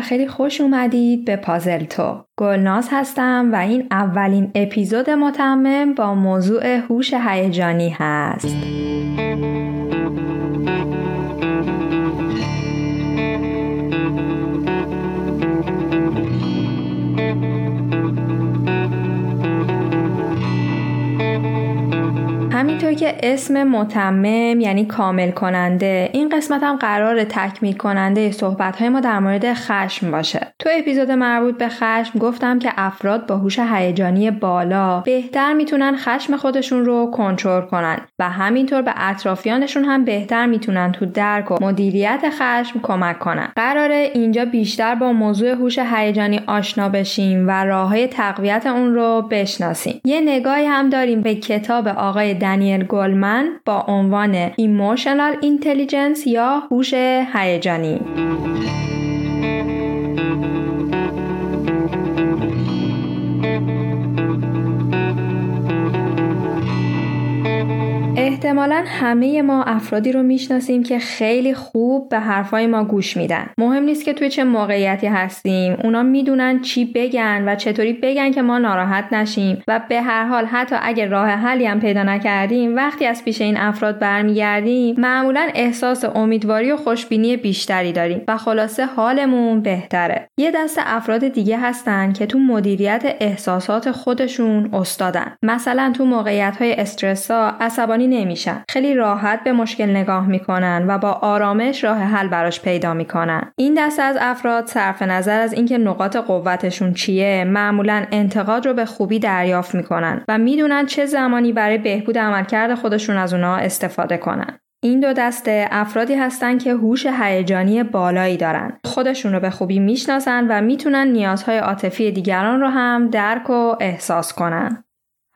خیلی خوش اومدید به پازل تو. گلناز هستم و این اولین اپیزود متمم با موضوع هوش هیجانی هست. همینطور که اسم متمم یعنی کامل کننده این قسمت هم قرار تکمیل کننده صحبت های ما در مورد خشم باشه. تو اپیزود مربوط به خشم گفتم که افراد با هوش هیجانی بالا بهتر می‌تونن خشم خودشون رو کنترل کنن و همینطور به اطرافیانشون هم بهتر می‌تونن تو درک و مدیریت خشم کمک کنن. قراره اینجا بیشتر با موضوع هوش هیجانی آشنا بشیم و راه تقویت اون رو بشناسیم. یه نگاهی هم داریم به کتاب آقای دنیل گلمن با عنوان Emotional Intelligence یا هوش هیجانی. همه ما افرادی رو می‌شناسیم که خیلی خوب به حرفای ما گوش میدن. مهم نیست که توی چه موقعیتی هستیم. اونا می‌دونن چی بگن و چطوری بگن که ما ناراحت نشیم. و به هر حال حتی اگه راه حلی هم پیدا نکردیم وقتی از پیش این افراد برمیگردیم معمولا احساس امیدواری و خوشبینی بیشتری داریم و خلاصه حالمون بهتره. یه دست افراد دیگه هستن که تو مدیریت احساسات خودشون استادن. مثلا تو موقعیت های عصبانی نمیشن. خیلی راحت به مشکل نگاه می‌کنن و با آرامش راه حل براش پیدا می‌کنن این دسته از افراد صرف نظر از اینکه نقاط قوتشون چیه معمولا انتقاد رو به خوبی دریافت می‌کنن و می‌دونن چه زمانی برای بهبود عملکرد خودشون از اونها استفاده کنن این دو دسته افرادی هستند که هوش هیجانی بالایی دارن. خودشون رو به خوبی می‌شناسن و می‌تونن نیازهای عاطفی دیگران رو هم درک و احساس کنن.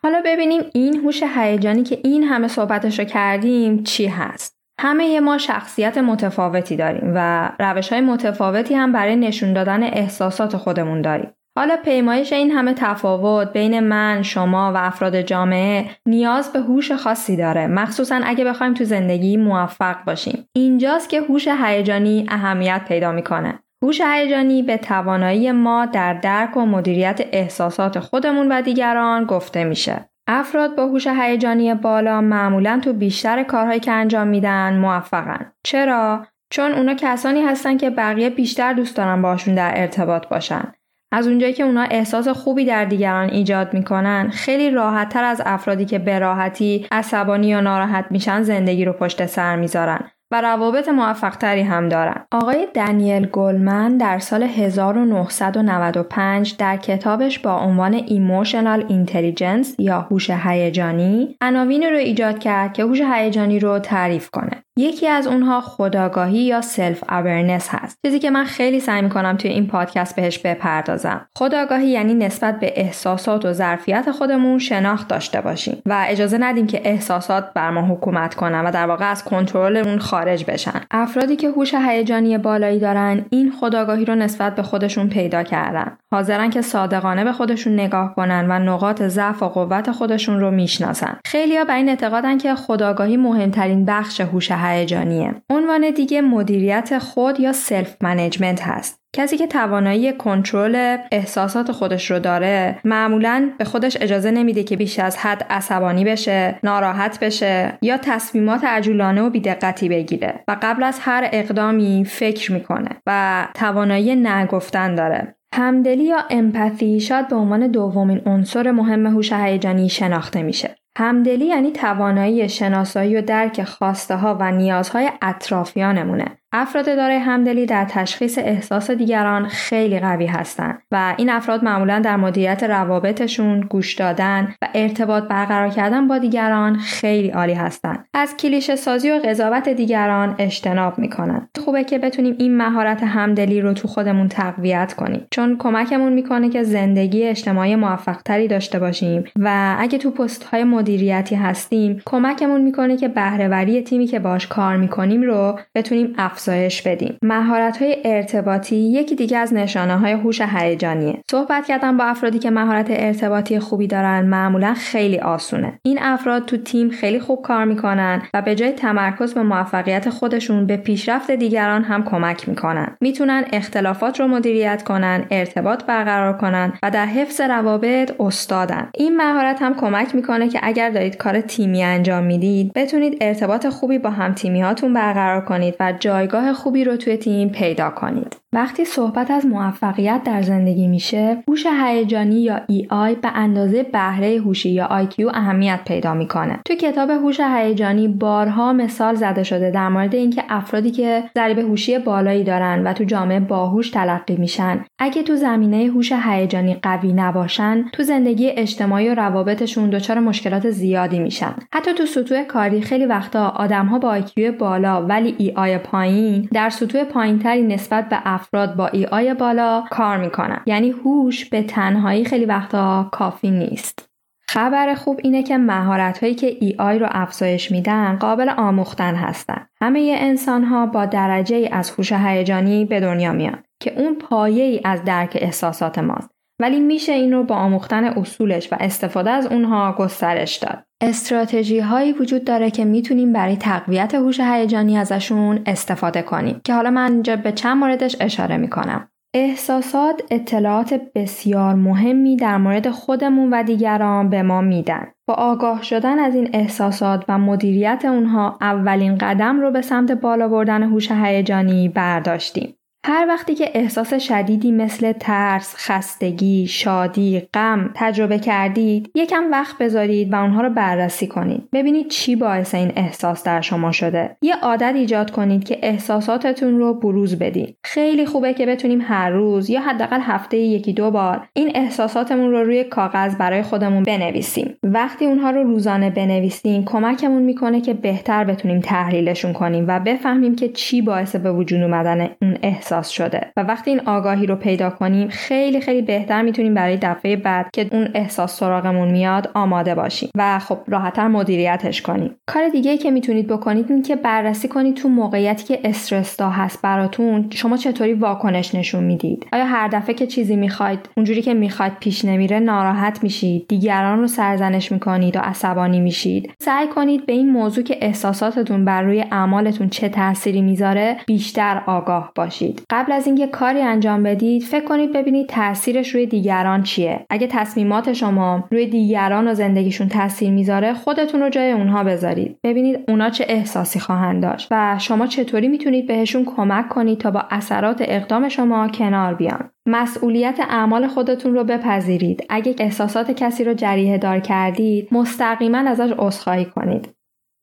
حالا ببینیم این هوش هیجانی که این همه صحبتش رو کردیم چی هست. همه ما شخصیت متفاوتی داریم و روش های متفاوتی هم برای نشون دادن احساسات خودمون داریم. حالا پیمایش این همه تفاوت بین من، شما و افراد جامعه نیاز به هوش خاصی داره مخصوصا اگه بخوایم تو زندگی موفق باشیم. اینجاست که هوش هیجانی اهمیت پیدا می‌کنه. هوش هیجانی به توانایی ما در درک و مدیریت احساسات خودمون و دیگران گفته میشه. افراد با هوش هیجانی بالا معمولا تو بیشتر کارهایی که انجام میدن موفقن. چرا؟ چون اونا کسانی هستن که بقیه بیشتر دوست دارن باشون در ارتباط باشن. از اونجایی که اونا احساس خوبی در دیگران ایجاد می‌کنن خیلی راحت تر از افرادی که به راحتی عصبانی یا ناراحت میشن زندگی رو پشت سر می‌ذارن و روابط موفقتری هم دارن. آقای دنیل گلمن در سال 1995 در کتابش با عنوان Emotional Intelligence یا هوش هیجانی عناوین رو ایجاد کرد که هوش هیجانی رو تعریف کنه. یکی از اونها خودآگاهی یا self awareness هست. چیزی که من خیلی سعی می‌کنم توی این پادکست بهش بپردازم. خودآگاهی یعنی نسبت به احساسات و ظرفیت خودمون شناخت داشته باشیم و اجازه ندیم که احساسات بر ما حکومت کنن و در واقع از کنترل اون خارج بشن. افرادی که هوش هیجانی بالایی دارن این خودآگاهی رو نسبت به خودشون پیدا کردن. حاضرن که صادقانه به خودشون نگاه کنن و نقاط ضعف و قوت خودشون رو می‌شناسن. خیلیا بر این اعتقادن که خودآگاهی مهمترین بخش هوش هیجانیه. عنوان دیگه مدیریت خود یا self management هست. کسی که توانایی کنترل احساسات خودش رو داره معمولا به خودش اجازه نمیده که بیش از حد عصبانی بشه ناراحت بشه یا تصمیمات عجولانه و بیدقتی بگیره و قبل از هر اقدامی فکر می‌کنه و توانایی نه گفتن داره همدلی یا empathy شاید به عنوان دومین عنصر مهم هوش هیجانی شناخته میشه همدلی یعنی توانایی شناسایی و درک خواسته ها و نیازهای اطرافیانمونه. افراد دارای همدلی در تشخیص احساس دیگران خیلی قوی هستند و این افراد معمولا در مدیریت روابطشون گوش دادن و ارتباط برقرار کردن با دیگران خیلی عالی هستند. از کلیشه سازی و قضاوت دیگران اجتناب می‌کنن. خوبه که بتونیم این مهارت همدلی رو تو خودمون تقویت کنیم. چون کمکمون می‌کنه که زندگی اجتماعی موفقتری داشته باشیم و اگه تو پست های مدیریتی هستیم کمکمون می‌کنه که بهرهوری تیمی که باش کار می‌کنیم رو بتونیم افزایش افزایش بدیم. مهارت های ارتباطی یکی دیگه از نشانه های هوش هیجانیه. صحبت کردن با افرادی که مهارت ارتباطی خوبی دارن معمولا خیلی آسونه. این افراد تو تیم خیلی خوب کار می‌کنن و به جای تمرکز به موفقیت خودشون به پیشرفت دیگران هم کمک می‌کنن. می‌تونن اختلافات رو مدیریت کنن، ارتباط برقرار کنن و در حفظ روابط استادن. این مهارت هم کمک می‌کنه که اگر دارید کار تیمی انجام می‌دید بتونید ارتباط خوبی با هم تیمی هاتون برقرار کنید و جایگاه خوبی رو توی تیم پیدا کنید. وقتی صحبت از موفقیت در زندگی میشه، هوش هیجانی یا EI به اندازه بهره هوشی یا IQ اهمیت پیدا می‌کنه. تو کتاب هوش هیجانی بارها مثال زده شده در مورد اینکه افرادی که ضریب هوشی بالایی دارن و تو جامعه باهوش تلقی میشن، اگه تو زمینه هوش هیجانی قوی نباشن، تو زندگی اجتماعی و روابطشون دچار مشکلات زیادی میشن. حتی تو سطوح کاری خیلی وقتا آدمها با IQ بالا ولی EI پایین در سطوح پایینتری نسبت به افراد با EI بالا کار می‌کنن یعنی هوش به تنهایی خیلی وقتا کافی نیست خبر خوب اینه که مهارت هایی که EI رو افزایش میدن قابل آموختن هستن. همه انسان ها با درجه ای از هوش هیجانی به دنیا میان که اون پایه ای از درک احساسات ماست. ولی میشه این رو با آموختن اصولش و استفاده از اونها گسترش داد. استراتژی هایی وجود داره که می‌تونیم برای تقویت هوش هیجانی ازشون استفاده کنیم که حالا من اینجا به چند موردش اشاره می‌کنم. احساسات اطلاعات بسیار مهمی در مورد خودمون و دیگران به ما میدن. با آگاه شدن از این احساسات و مدیریت اونها اولین قدم رو به سمت بالا بردن هوش هیجانی برداشتیم. هر وقتی که احساس شدیدی مثل ترس، خستگی، شادی، غم تجربه کردید، یکم وقت بذارید و اونها رو بررسی کنید. ببینید چی باعث این احساس در شما شده. یه عادت ایجاد کنید که احساساتتون رو بروز بدید. خیلی خوبه که بتونیم هر روز یا حداقل هفته یکی دو بار این احساساتمون رو روی کاغذ برای خودمون بنویسیم. وقتی اونها رو روزانه بنویسیم، کمکمون می‌کنه که بهتر بتونیم تحلیلشون کنیم و بفهمیم که چی باعث به وجود اومدن اون احساس شده. و وقتی این آگاهی رو پیدا کنیم خیلی خیلی بهتر می‌تونیم برای دفعه بعد که اون احساس سراغمون میاد آماده باشیم. و خب راحتتر مدیریتش کنیم. کار دیگه که می‌تونید بکنید این که بررسی کنید تو موقعیتی که استرس دا هست براتون شما چطوری واکنش نشون می‌دید؟ آیا هر دفعه که چیزی می‌خواید اونجوری که می‌خواید پیش نمیره ناراحت میشید؟ دیگران رو سرزنش می‌کنید و عصبانی میشید؟ سعی کنید به این موضوع که احساساتتون بر روی اعمالتون چه تأثیری می‌ذاره بیشتر آگاه باشید. قبل از اینکه کاری انجام بدید فکر کنید ببینید تاثیرش روی دیگران چیه. اگه تصمیمات شما روی دیگران و زندگیشون تاثیر می‌ذاره خودتون رو جای اونها بذارید. ببینید اونا چه احساسی خواهند داشت و شما چطوری می‌تونید بهشون کمک کنید تا با اثرات اقدام شما کنار بیان. مسئولیت اعمال خودتون رو بپذیرید. اگه احساسات کسی رو جریحه دار کردید مستقیما ازش عذرخواهی کنید.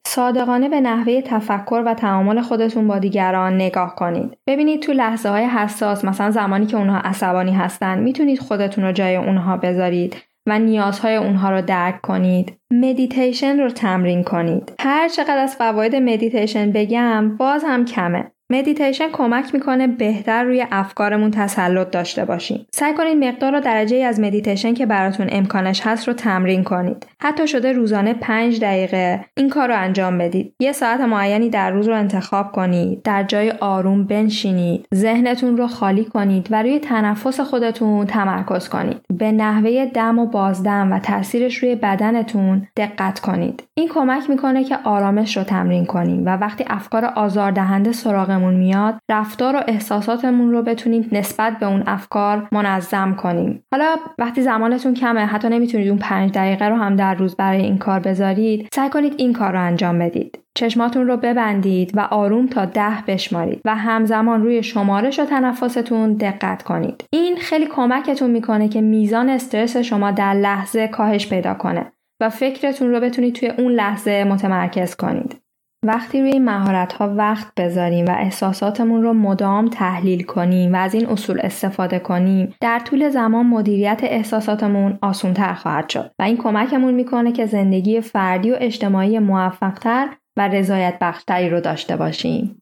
صادقانه به نحوه تفکر و تعامل خودتون با دیگران نگاه کنید. ببینید تو لحظه های حساس مثلا زمانی که اونها عصبانی هستن می‌تونید خودتون رو جای اونها بذارید و نیازهای اونها رو درک کنید. مدیتیشن رو تمرین کنید. هر چقدر از فواید مدیتیشن بگم باز هم کمه. مدیتیشن کمک می‌کنه بهتر روی افکارمون تسلط داشته باشیم. سعی کنید مقدار و درجه از مدیتیشن که براتون امکانش هست رو تمرین کنید. حتی شده روزانه 5 دقیقه این کار رو انجام بدید. یه ساعت معینی در روز رو انتخاب کنید. در جای آروم بنشینید. ذهنتون رو خالی کنید و روی تنفس خودتون تمرکز کنید. به نحوه دم و بازدم و تاثیرش روی بدنتون دقت کنید. این کمک می‌کنه که آرامش رو تمرین کنیم و وقتی افکار آزاردهنده سراغ میاد رفتار و احساساتمون رو بتونیم نسبت به اون افکار منظم کنیم حالا وقتی زمانتون کمه حتی نمی‌تونید اون پنج دقیقه رو هم در روز برای این کار بذارید سعی کنید این کار رو انجام بدید چشماتون رو ببندید و آروم تا ده بشمارید و همزمان روی شمارش و تنفستون دقت کنید. این خیلی کمکتون می‌کنه که میزان استرس شما در لحظه کاهش پیدا کنه و فکرتون رو بتونید توی اون لحظه متمرکز کنید. وقتی روی این مهارت ها وقت بذاریم و احساساتمون رو مدام تحلیل کنیم و از این اصول استفاده کنیم در طول زمان مدیریت احساساتمون آسونتر خواهد شد و این کمکمون می‌کنه که زندگی فردی و اجتماعی موفقتر و رضایت بخشتری رو داشته باشیم.